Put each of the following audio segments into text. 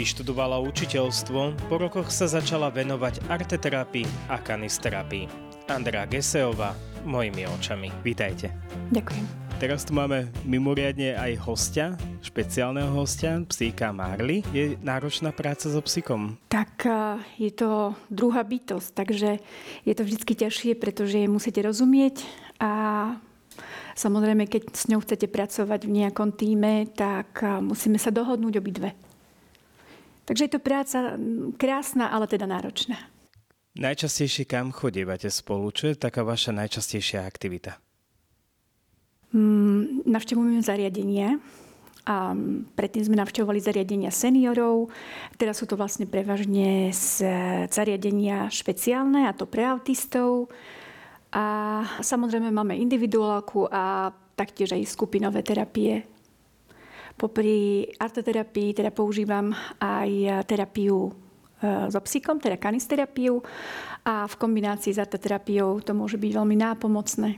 Vyštudovala učiteľstvo, po rokoch sa začala venovať arteterapii a kanisterapii. Andrea Geseová, mojimi očami. Vítajte. Ďakujem. Teraz tu máme mimoriadne aj hostia, špeciálneho hostia, psíka Marley. Je náročná práca so psíkom? Tak je to druhá bytosť, takže je to vždy ťažšie, pretože musíte rozumieť a Samozrejme, keď s ňou chcete pracovať v nejakom týme, tak musíme sa dohodnúť obidve. Takže je to práca krásna, ale teda náročná. Najčastejšie kam chodívate spolu? Čo je taká vaša najčastejšia aktivita? Mm, navštevujeme zariadenia. A predtým sme navštevovali zariadenia seniorov. Teraz sú to vlastne prevažne z zariadenia špeciálne, a to pre autistov. A samozrejme máme individuálku a taktiež aj skupinové terapie Popri artoterapii teda používam aj terapiu e, so psíkom, teda kanisterapiu a v kombinácii s artoterapiou to môže byť veľmi nápomocné.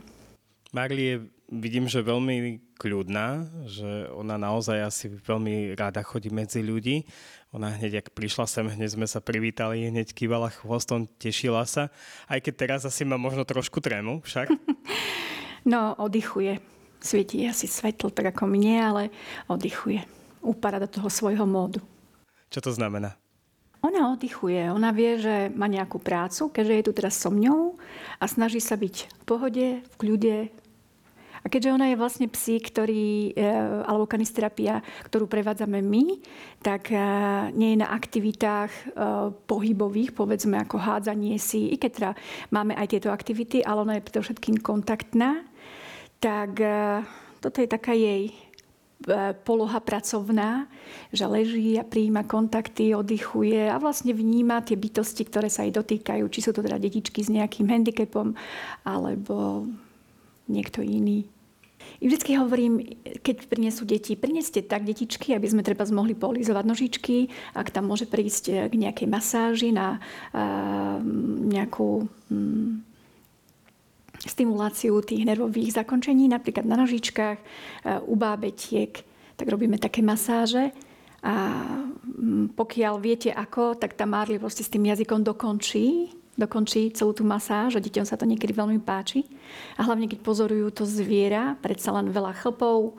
Marli je, vidím, že veľmi kľudná, že ona naozaj asi veľmi rada chodí medzi ľudí. Ona hneď, ak prišla sem, hneď sme sa privítali, hneď kývala chvostom, tešila sa. Aj keď teraz asi má možno trošku trému však. No, oddychuje svieti asi svetlo, tak ako mne, ale oddychuje. Upada do toho svojho módu. Čo to znamená? Ona oddychuje, ona vie, že má nejakú prácu, keďže je tu teraz so mňou a snaží sa byť v pohode, v kľude. A keďže ona je vlastne psí, ktorý, e, alebo kanisterapia, ktorú prevádzame my, tak e, nie je na aktivitách e, pohybových, povedzme ako hádzanie si, i keď teda máme aj tieto aktivity, ale ona je predovšetkým kontaktná tak e, toto je taká jej e, poloha pracovná, že leží a prijíma kontakty, oddychuje a vlastne vníma tie bytosti, ktoré sa jej dotýkajú, či sú to teda detičky s nejakým handicapom alebo niekto iný. I vždycky hovorím, keď prinesú deti, prineste tak detičky, aby sme treba mohli polizovať nožičky, ak tam môže prísť k nejakej masáži na uh, nejakú um, stimuláciu tých nervových zakončení, napríklad na nožičkách, e, u bábetiek, tak robíme také masáže. A mm, pokiaľ viete ako, tak tá vlastne s tým jazykom dokončí, dokončí celú tú masáž a deťom sa to niekedy veľmi páči. A hlavne, keď pozorujú to zviera, predsa len veľa chlpov,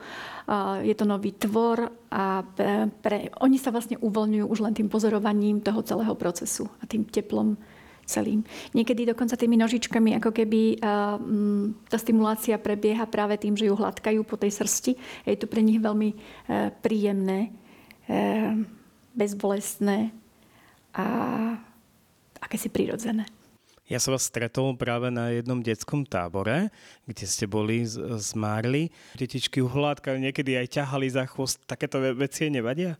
je to nový tvor a pre, pre, oni sa vlastne uvoľňujú už len tým pozorovaním toho celého procesu a tým teplom celým. Niekedy dokonca tými nožičkami, ako keby mm, tá stimulácia prebieha práve tým, že ju hladkajú po tej srsti. Je to pre nich veľmi e, príjemné, e, bezbolestné a akési prirodzené. Ja som vás stretol práve na jednom detskom tábore, kde ste boli z, z Márly. Detičky uhľadkali, niekedy aj ťahali za chvost. Takéto veci nevadia?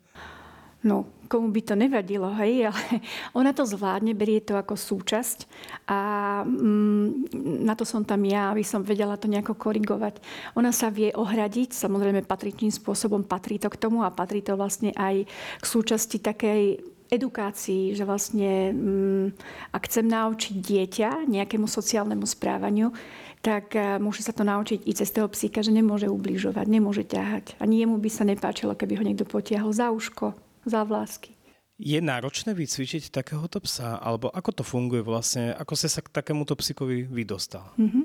No, komu by to nevadilo, hej, ale ona to zvládne, berie to ako súčasť a mm, na to som tam ja, aby som vedela to nejako korigovať. Ona sa vie ohradiť, samozrejme patričným spôsobom patrí to k tomu a patrí to vlastne aj k súčasti takej edukácii, že vlastne mm, ak chcem naučiť dieťa nejakému sociálnemu správaniu, tak e, môže sa to naučiť i cez toho psíka, že nemôže ubližovať, nemôže ťahať. Ani jemu by sa nepáčilo, keby ho niekto potiahol za uško, závlásky. Je náročné vycvičiť takéhoto psa? Alebo ako to funguje vlastne? Ako ste sa k takémuto psíkovi vydostal? Mm-hmm.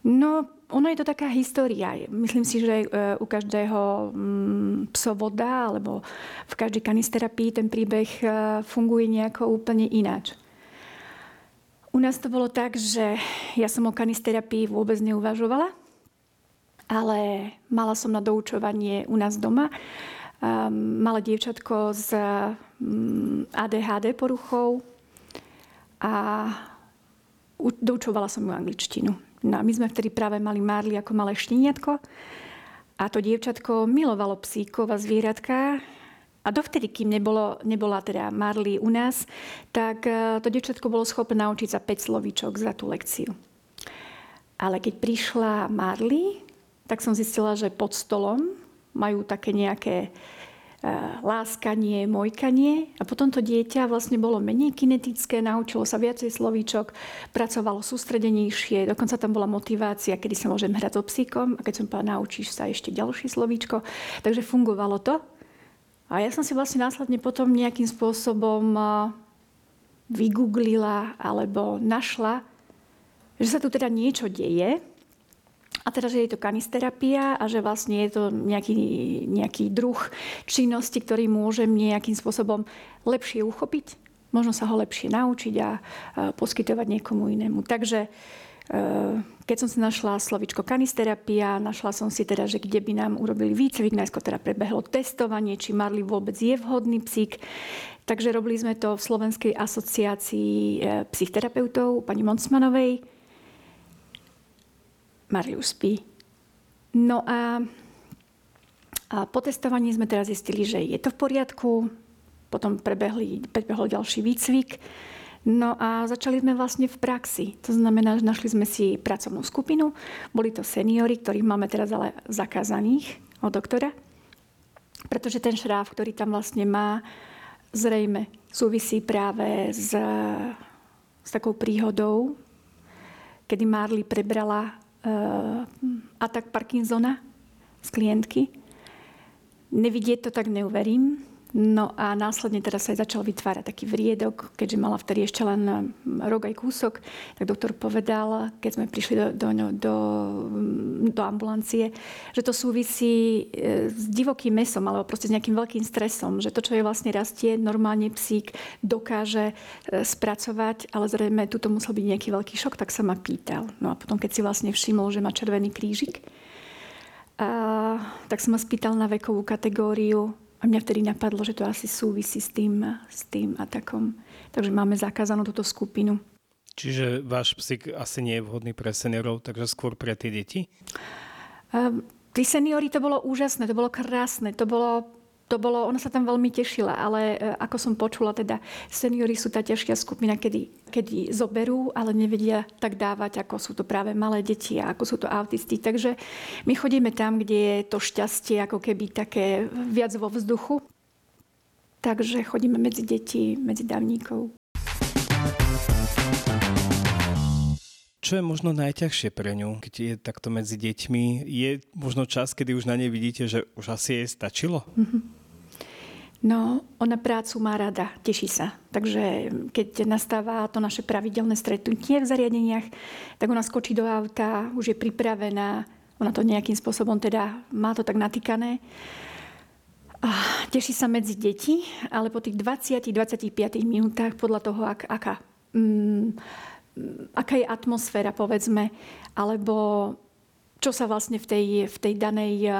No, ono je to taká história. Myslím si, že e, u každého mm, psovoda alebo v každej kanisterapii ten príbeh e, funguje nejako úplne ináč. U nás to bolo tak, že ja som o kanisterapii vôbec neuvažovala, ale mala som na doučovanie u nás doma Ehm, malé dievčatko s mm, ADHD poruchou a doučovala som ju angličtinu. No my sme vtedy práve mali Marli ako malé šteniatko a to dievčatko milovalo psíkov a zvieratka a dovtedy, kým nebolo, nebola teda Marli u nás, tak e, to dievčatko bolo schopné naučiť sa 5 slovíčok za tú lekciu. Ale keď prišla Marli, tak som zistila, že pod stolom majú také nejaké e, láskanie, mojkanie a potom to dieťa vlastne bolo menej kinetické, naučilo sa viacej slovíčok, pracovalo sústredenejšie, dokonca tam bola motivácia, kedy sa môžem hrať so psíkom a keď som povedala, naučíš sa ešte ďalšie slovíčko. Takže fungovalo to. A ja som si vlastne následne potom nejakým spôsobom vygooglila alebo našla, že sa tu teda niečo deje a teda, že je to kanisterapia a že vlastne je to nejaký, nejaký druh činnosti, ktorý môžem nejakým spôsobom lepšie uchopiť, možno sa ho lepšie naučiť a poskytovať niekomu inému. Takže Eh, keď som si našla slovičko kanisterapia, našla som si teda, že kde by nám urobili výcvik, najskôr teda prebehlo testovanie, či Marli vôbec je vhodný psík. Takže robili sme to v Slovenskej asociácii eh, psychoterapeutov pani Monsmanovej. Marli už spí. No a, a po testovaní sme teraz zistili, že je to v poriadku. Potom prebehli, prebehol ďalší výcvik. No a začali sme vlastne v praxi. To znamená, že našli sme si pracovnú skupinu. Boli to seniory, ktorých máme teraz ale zakázaných od doktora. Pretože ten šráf, ktorý tam vlastne má, zrejme súvisí práve s, s takou príhodou, kedy Marley prebrala atak Parkinsona z klientky. Nevidieť to tak neuverím, No a následne teda sa aj začal vytvárať taký vriedok, keďže mala vtedy ešte len mm, rok aj kúsok, tak doktor povedal, keď sme prišli do, do, do, mm, do ambulancie, že to súvisí e, s divokým mesom alebo proste s nejakým veľkým stresom, že to, čo je vlastne rastie, normálne psík dokáže e, spracovať, ale zrejme tuto musel byť nejaký veľký šok, tak sa ma pýtal. No a potom, keď si vlastne všimol, že má červený krížik, a, tak sa ma spýtal na vekovú kategóriu a mňa vtedy napadlo, že to asi súvisí s tým, s tým atakom. Takže máme zakázanú túto skupinu. Čiže váš psík asi nie je vhodný pre seniorov, takže skôr pre tie deti? Uh, tí seniory to bolo úžasné, to bolo krásne, to bolo to bolo, ona sa tam veľmi tešila, ale e, ako som počula, teda seniory sú tá ťažšia skupina, kedy, kedy zoberú, ale nevedia tak dávať, ako sú to práve malé deti a ako sú to autisti. Takže my chodíme tam, kde je to šťastie ako keby také viac vo vzduchu. Takže chodíme medzi deti, medzi dávníkov. Čo je možno najťažšie pre ňu, keď je takto medzi deťmi? Je možno čas, kedy už na nej vidíte, že už asi jej stačilo? Mm-hmm. No, ona prácu má rada, teší sa. Takže keď nastáva to naše pravidelné stretnutie v zariadeniach, tak ona skočí do auta, už je pripravená, ona to nejakým spôsobom teda má to tak natýkané. A teší sa medzi deti, ale po tých 20-25 minútach podľa toho, ak, aká, mm, aká je atmosféra, povedzme, alebo čo sa vlastne v tej, v tej danej eh,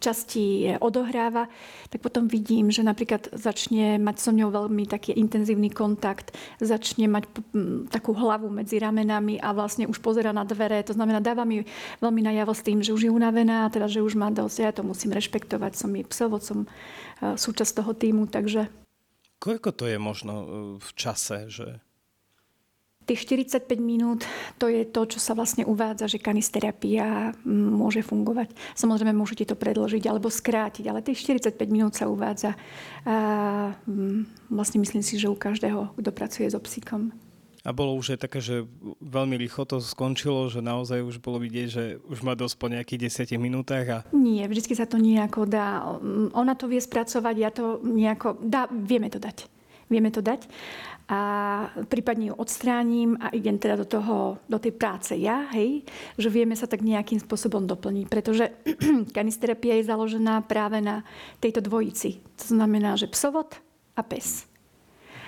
časti odohráva, tak potom vidím, že napríklad začne mať so mňou veľmi taký intenzívny kontakt, začne mať takú hlavu medzi ramenami a vlastne už pozera na dvere. To znamená, dáva mi veľmi najavo s tým, že už je unavená, teda, že už má dosť. Ja to musím rešpektovať, som jej psovod, som eh, súčasť toho týmu, takže... Koľko to je možno eh, v čase, že Tých 45 minút to je to, čo sa vlastne uvádza, že kanisterapia môže fungovať. Samozrejme, môžete to predložiť alebo skrátiť, ale tých 45 minút sa uvádza. A vlastne myslím si, že u každého, kto pracuje so psíkom. A bolo už aj také, že veľmi rýchlo to skončilo, že naozaj už bolo vidieť, že už má dosť po nejakých 10 minútach? A... Nie, vždy sa to nejako dá. Ona to vie spracovať, ja to nejako... Dá, vieme to dať. Vieme to dať a prípadne ju odstránim a idem teda do, toho, do tej práce ja, hej, že vieme sa tak nejakým spôsobom doplniť, pretože kanisterapia je založená práve na tejto dvojici. To znamená, že psovod a pes.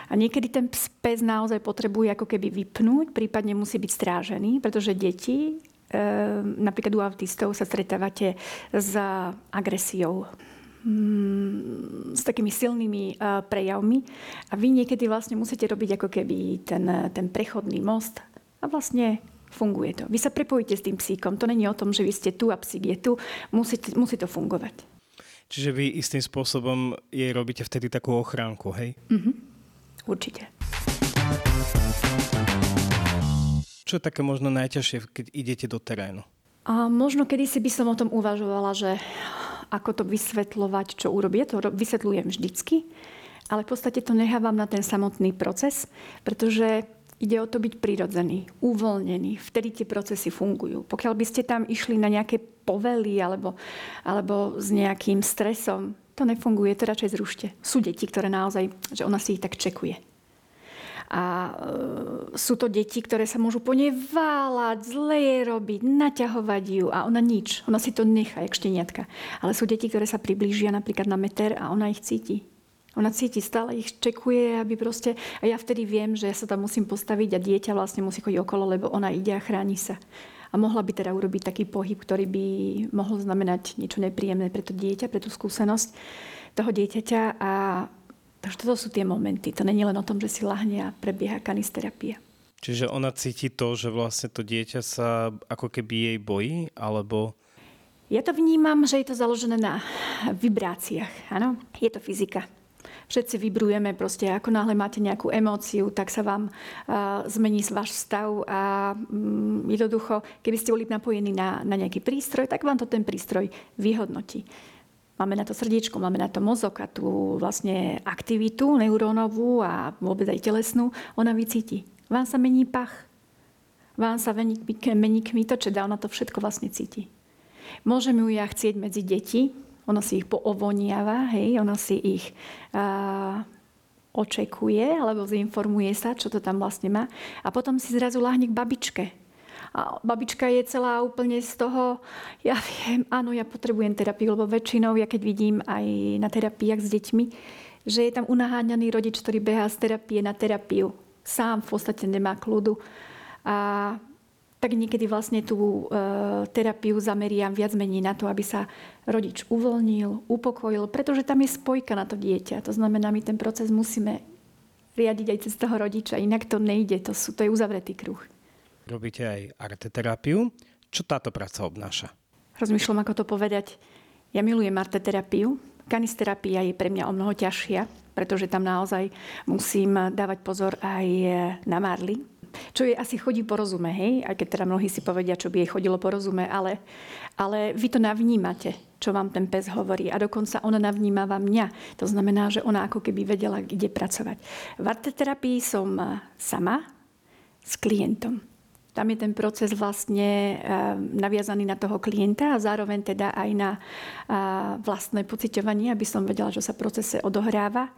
A niekedy ten pes naozaj potrebuje ako keby vypnúť, prípadne musí byť strážený, pretože deti, e, napríklad u autistov sa stretávate s agresiou s takými silnými prejavmi. A vy niekedy vlastne musíte robiť ako keby ten, ten prechodný most a vlastne funguje to. Vy sa prepojíte s tým psíkom. To není o tom, že vy ste tu a psík je tu. Musí, musí to fungovať. Čiže vy istým spôsobom jej robíte vtedy takú ochránku, hej? Mm-hmm. Určite. Čo je také možno najťažšie, keď idete do terénu? A možno kedysi by som o tom uvažovala, že ako to vysvetľovať, čo urobí. Ja to vysvetľujem vždycky, ale v podstate to nechávam na ten samotný proces, pretože ide o to byť prirodzený, uvoľnený. Vtedy tie procesy fungujú. Pokiaľ by ste tam išli na nejaké povely alebo, alebo s nejakým stresom, To nefunguje, to radšej zrušte. Sú deti, ktoré naozaj, že ona si ich tak čekuje. A e, sú to deti, ktoré sa môžu po nej váľať, zle jej robiť, naťahovať ju a ona nič. Ona si to nechá, jak šteniatka. Ale sú deti, ktoré sa priblížia napríklad na meter a ona ich cíti. Ona cíti, stále ich čekuje, aby proste... A ja vtedy viem, že ja sa tam musím postaviť a dieťa vlastne musí chodiť okolo, lebo ona ide a chráni sa. A mohla by teda urobiť taký pohyb, ktorý by mohol znamenať niečo nepríjemné pre to dieťa, pre tú skúsenosť toho dieťaťa. A takže toto sú tie momenty. To není len o tom, že si lahne a prebieha kanisterapia. Čiže ona cíti to, že vlastne to dieťa sa ako keby jej bojí, alebo... Ja to vnímam, že je to založené na vibráciách. Áno, je to fyzika všetci vybrujeme proste, ako náhle máte nejakú emóciu, tak sa vám uh, zmení váš stav a um, jednoducho, keby ste boli napojení na, na nejaký prístroj, tak vám to ten prístroj vyhodnotí. Máme na to srdiečko, máme na to mozog a tú vlastne aktivitu neurónovú a vôbec aj telesnú, ona vycíti. Vám sa mení pach, vám sa mení, kmitočeda, ona to všetko vlastne cíti. Môžem ju ja chcieť medzi deti, ona si ich poovoniava, hej, ona si ich a, očekuje alebo zinformuje sa, čo to tam vlastne má. A potom si zrazu láhne k babičke. A babička je celá úplne z toho, ja viem, áno, ja potrebujem terapiu, lebo väčšinou, ja keď vidím aj na terapiách s deťmi, že je tam unaháňaný rodič, ktorý behá z terapie na terapiu. Sám v podstate nemá kľudu. A tak niekedy vlastne tú e, terapiu zameriam viac menej na to, aby sa rodič uvoľnil, upokojil, pretože tam je spojka na to dieťa. To znamená, my ten proces musíme riadiť aj cez toho rodiča, inak to nejde, to, sú, to je uzavretý kruh. Robíte aj arteterapiu. Čo táto práca obnáša? Rozmýšľam, ako to povedať. Ja milujem arteterapiu. Kanisterapia je pre mňa o mnoho ťažšia, pretože tam naozaj musím dávať pozor aj na marly, čo jej asi chodí po rozume, hej? Aj keď teda mnohí si povedia, čo by jej chodilo po rozume, ale, ale vy to navnímate, čo vám ten pes hovorí. A dokonca ona navnímava mňa. To znamená, že ona ako keby vedela, kde pracovať. V arteterapii som sama s klientom. Tam je ten proces vlastne eh, naviazaný na toho klienta a zároveň teda aj na eh, vlastné pociťovanie, aby som vedela, čo sa procese odohráva.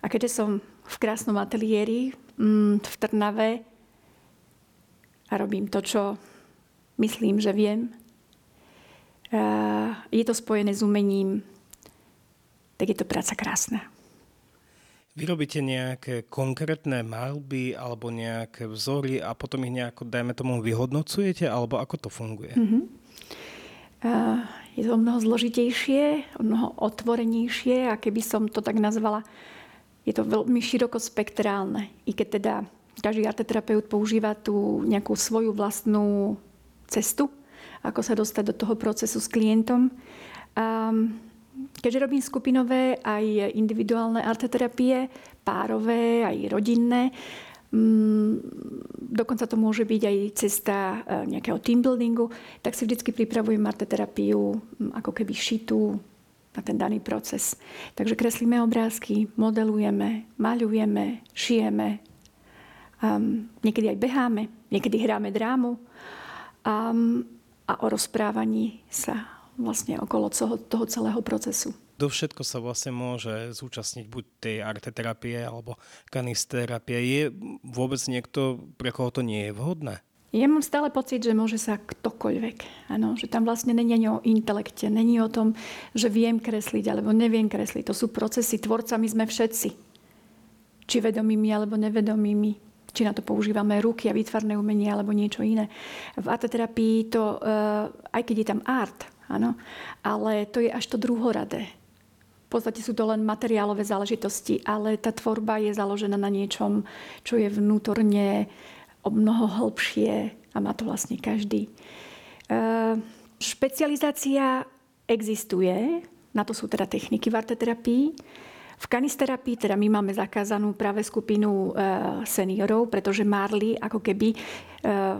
A keďže som v krásnom ateliéri mm, v Trnave, a robím to, čo myslím, že viem. Je to spojené s umením, tak je to práca krásna. Vy robíte nejaké konkrétne malby alebo nejaké vzory a potom ich nejako, dajme tomu, vyhodnocujete? Alebo ako to funguje? Mm-hmm. Je to mnoho zložitejšie, mnoho otvorenejšie a keby som to tak nazvala, je to veľmi širokospektrálne. I keď teda každý arteterapeut používa tú nejakú svoju vlastnú cestu, ako sa dostať do toho procesu s klientom. Um, keďže robím skupinové aj individuálne arteterapie, párové, aj rodinné, um, dokonca to môže byť aj cesta uh, nejakého team buildingu, tak si vždy pripravujem arteterapiu um, ako keby šitú na ten daný proces. Takže kreslíme obrázky, modelujeme, maľujeme, šijeme, Um, niekedy aj beháme, niekedy hráme drámu um, a o rozprávaní sa vlastne okolo toho, toho celého procesu. Do všetko sa vlastne môže zúčastniť buď tej arteterapie alebo kanisterapie. Je vôbec niekto, pre koho to nie je vhodné? Ja mám stále pocit, že môže sa ktokoľvek. Ano, že tam vlastne není ani o intelekte, není o tom, že viem kresliť alebo neviem kresliť. To sú procesy, tvorcami sme všetci. Či vedomými alebo nevedomými či na to používame ruky a výtvarné umenie alebo niečo iné. V arteterapii to, eh, aj keď je tam art, áno, ale to je až to druhoradé. V podstate sú to len materiálové záležitosti, ale tá tvorba je založená na niečom, čo je vnútorne o mnoho hĺbšie a má to vlastne každý. Eh, špecializácia existuje, na to sú teda techniky v arteterapii. V kanisterapii teda my máme zakázanú práve skupinu e, seniorov, pretože Marley ako keby, e,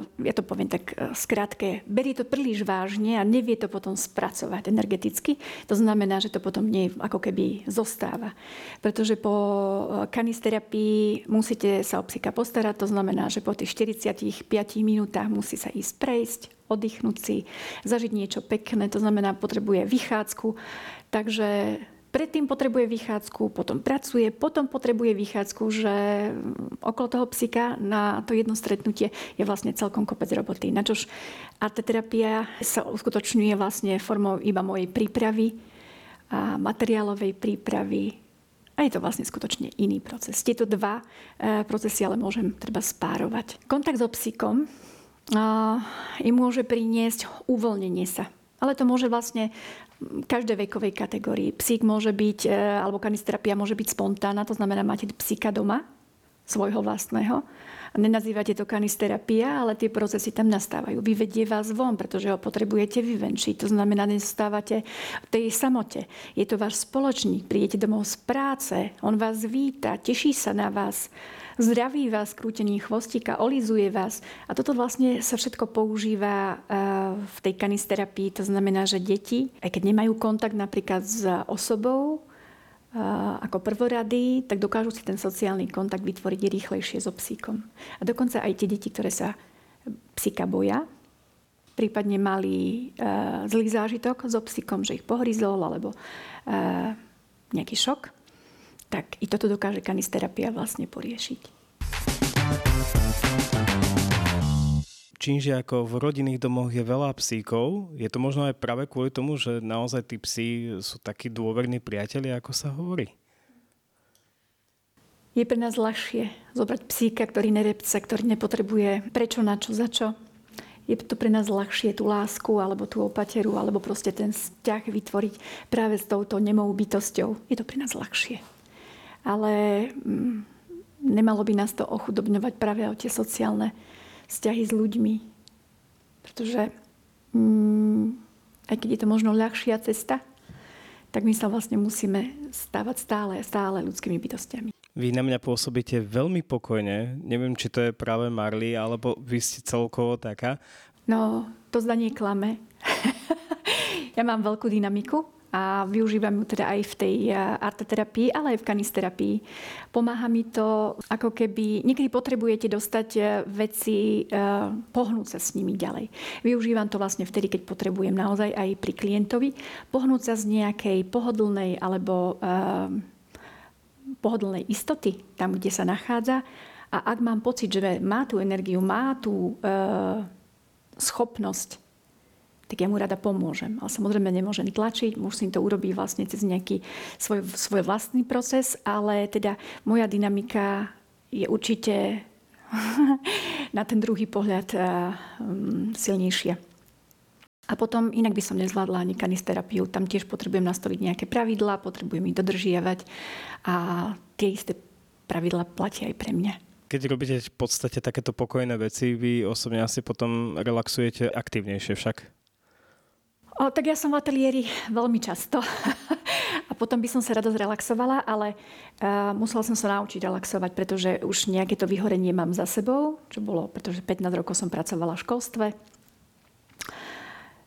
ja to poviem tak e, skrátke, berie to príliš vážne a nevie to potom spracovať energeticky. To znamená, že to potom nie ako keby zostáva. Pretože po kanisterapii musíte sa o psika postarať, to znamená, že po tých 45 minútach musí sa ísť prejsť, oddychnúť si, zažiť niečo pekné, to znamená, potrebuje vychádzku. Takže predtým potrebuje vychádzku, potom pracuje, potom potrebuje vychádzku, že okolo toho psika na to jedno stretnutie je vlastne celkom kopec roboty. Načož arteterapia sa uskutočňuje vlastne formou iba mojej prípravy, a materiálovej prípravy, a je to vlastne skutočne iný proces. Tieto dva e, procesy ale môžem treba spárovať. Kontakt so psíkom im môže priniesť uvoľnenie sa. Ale to môže vlastne každej vekovej kategórii. Psík môže byť, e, alebo kanisterapia môže byť spontánna, to znamená, máte psíka doma, svojho vlastného. Nenazývate to kanisterapia, ale tie procesy tam nastávajú. Vyvedie vás von, pretože ho potrebujete vyvenčiť. To znamená, nestávate v tej samote. Je to váš spoločník. Prídete domov z práce, on vás víta, teší sa na vás zdraví vás krútením chvostíka, olizuje vás. A toto vlastne sa všetko používa eh, v tej kanisterapii. To znamená, že deti, aj keď nemajú kontakt napríklad s osobou, eh, ako prvorady, tak dokážu si ten sociálny kontakt vytvoriť rýchlejšie so psíkom. A dokonca aj tie deti, ktoré sa psíka boja, prípadne mali uh, zlý zážitok so psíkom, že ich pohryzol alebo uh, nejaký šok, tak i toto dokáže kanisterapia vlastne poriešiť. Čímže ako v rodinných domoch je veľa psíkov, je to možno aj práve kvôli tomu, že naozaj tí psi sú takí dôverní priatelia, ako sa hovorí? Je pre nás ľahšie zobrať psíka, ktorý nerepce, ktorý nepotrebuje prečo, na čo, za čo. Je to pre nás ľahšie tú lásku, alebo tú opateru, alebo proste ten vzťah vytvoriť práve s touto nemou bytosťou. Je to pre nás ľahšie ale mm, nemalo by nás to ochudobňovať práve o tie sociálne vzťahy s ľuďmi. Pretože mm, aj keď je to možno ľahšia cesta, tak my sa vlastne musíme stávať stále, stále ľudskými bytostiami. Vy na mňa pôsobíte veľmi pokojne. Neviem, či to je práve Marley, alebo vy ste celkovo taká. No, to zdanie klame. ja mám veľkú dynamiku a využívam ju teda aj v tej eh, arteterapii, ale aj v kanisterapii. Pomáha mi to, ako keby niekedy potrebujete dostať eh, veci, eh, pohnúť sa s nimi ďalej. Využívam to vlastne vtedy, keď potrebujem naozaj aj pri klientovi pohnúť sa z nejakej pohodlnej alebo pohodlnej istoty tam, kde sa nachádza. A ak mám pocit, že má tú energiu, má tú schopnosť tak ja mu rada pomôžem. Ale samozrejme nemôžem tlačiť, musím to urobiť vlastne cez nejaký svoj, svoj vlastný proces, ale teda moja dynamika je určite na ten druhý pohľad um, silnejšia. A potom inak by som nezvládla ani kanisterapiu. Tam tiež potrebujem nastoliť nejaké pravidlá, potrebujem ich dodržiavať a tie isté pravidlá platia aj pre mňa. Keď robíte v podstate takéto pokojné veci, vy osobne asi potom relaxujete aktívnejšie však? O, tak ja som v ateliéri veľmi často. a potom by som sa rado zrelaxovala, ale uh, musela som sa naučiť relaxovať, pretože už nejaké to vyhorenie mám za sebou, čo bolo, pretože 15 rokov som pracovala v školstve.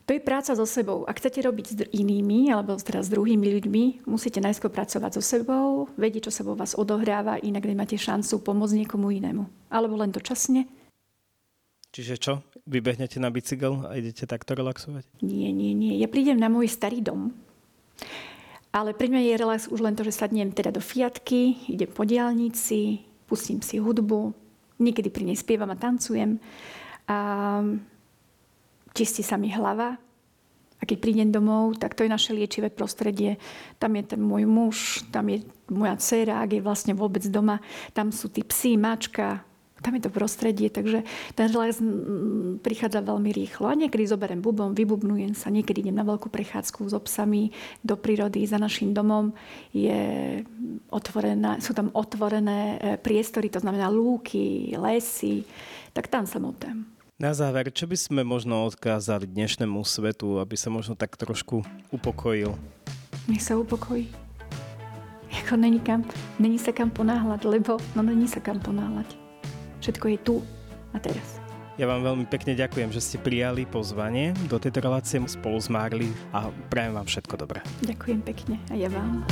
To je práca so sebou. Ak chcete robiť s inými, alebo teda s druhými ľuďmi, musíte najskôr pracovať so sebou, vedieť, čo sa vo vás odohráva, inak nemáte šancu pomôcť niekomu inému. Alebo len dočasne. Čiže čo? Vybehnete na bicykel a idete takto relaxovať? Nie, nie, nie. Ja prídem na môj starý dom. Ale pre mňa je relax už len to, že sadnem teda do fiatky, idem po diálnici, pustím si hudbu, niekedy pri nej spievam a tancujem. A čistí sa mi hlava. A keď prídem domov, tak to je naše liečivé prostredie. Tam je ten môj muž, tam je moja dcera, ak je vlastne vôbec doma. Tam sú tí psi, mačka, tam je to prostredie, takže ten relax prichádza veľmi rýchlo. A niekedy zoberiem bubom, vybubnujem sa, niekedy idem na veľkú prechádzku s obsami do prírody za našim domom. Je otvorená, sú tam otvorené e, priestory, to znamená lúky, lesy, tak tam sa motám. Na záver, čo by sme možno odkázali dnešnému svetu, aby sa možno tak trošku upokojil? Nech sa upokojí. Jako není, kam, není sa kam ponáhľať, lebo no není sa kam ponáhľať. Všetko je tu a teraz. Ja vám veľmi pekne ďakujem, že ste prijali pozvanie do tejto relácie spolu s Marli a prajem vám všetko dobré. Ďakujem pekne a ja vám.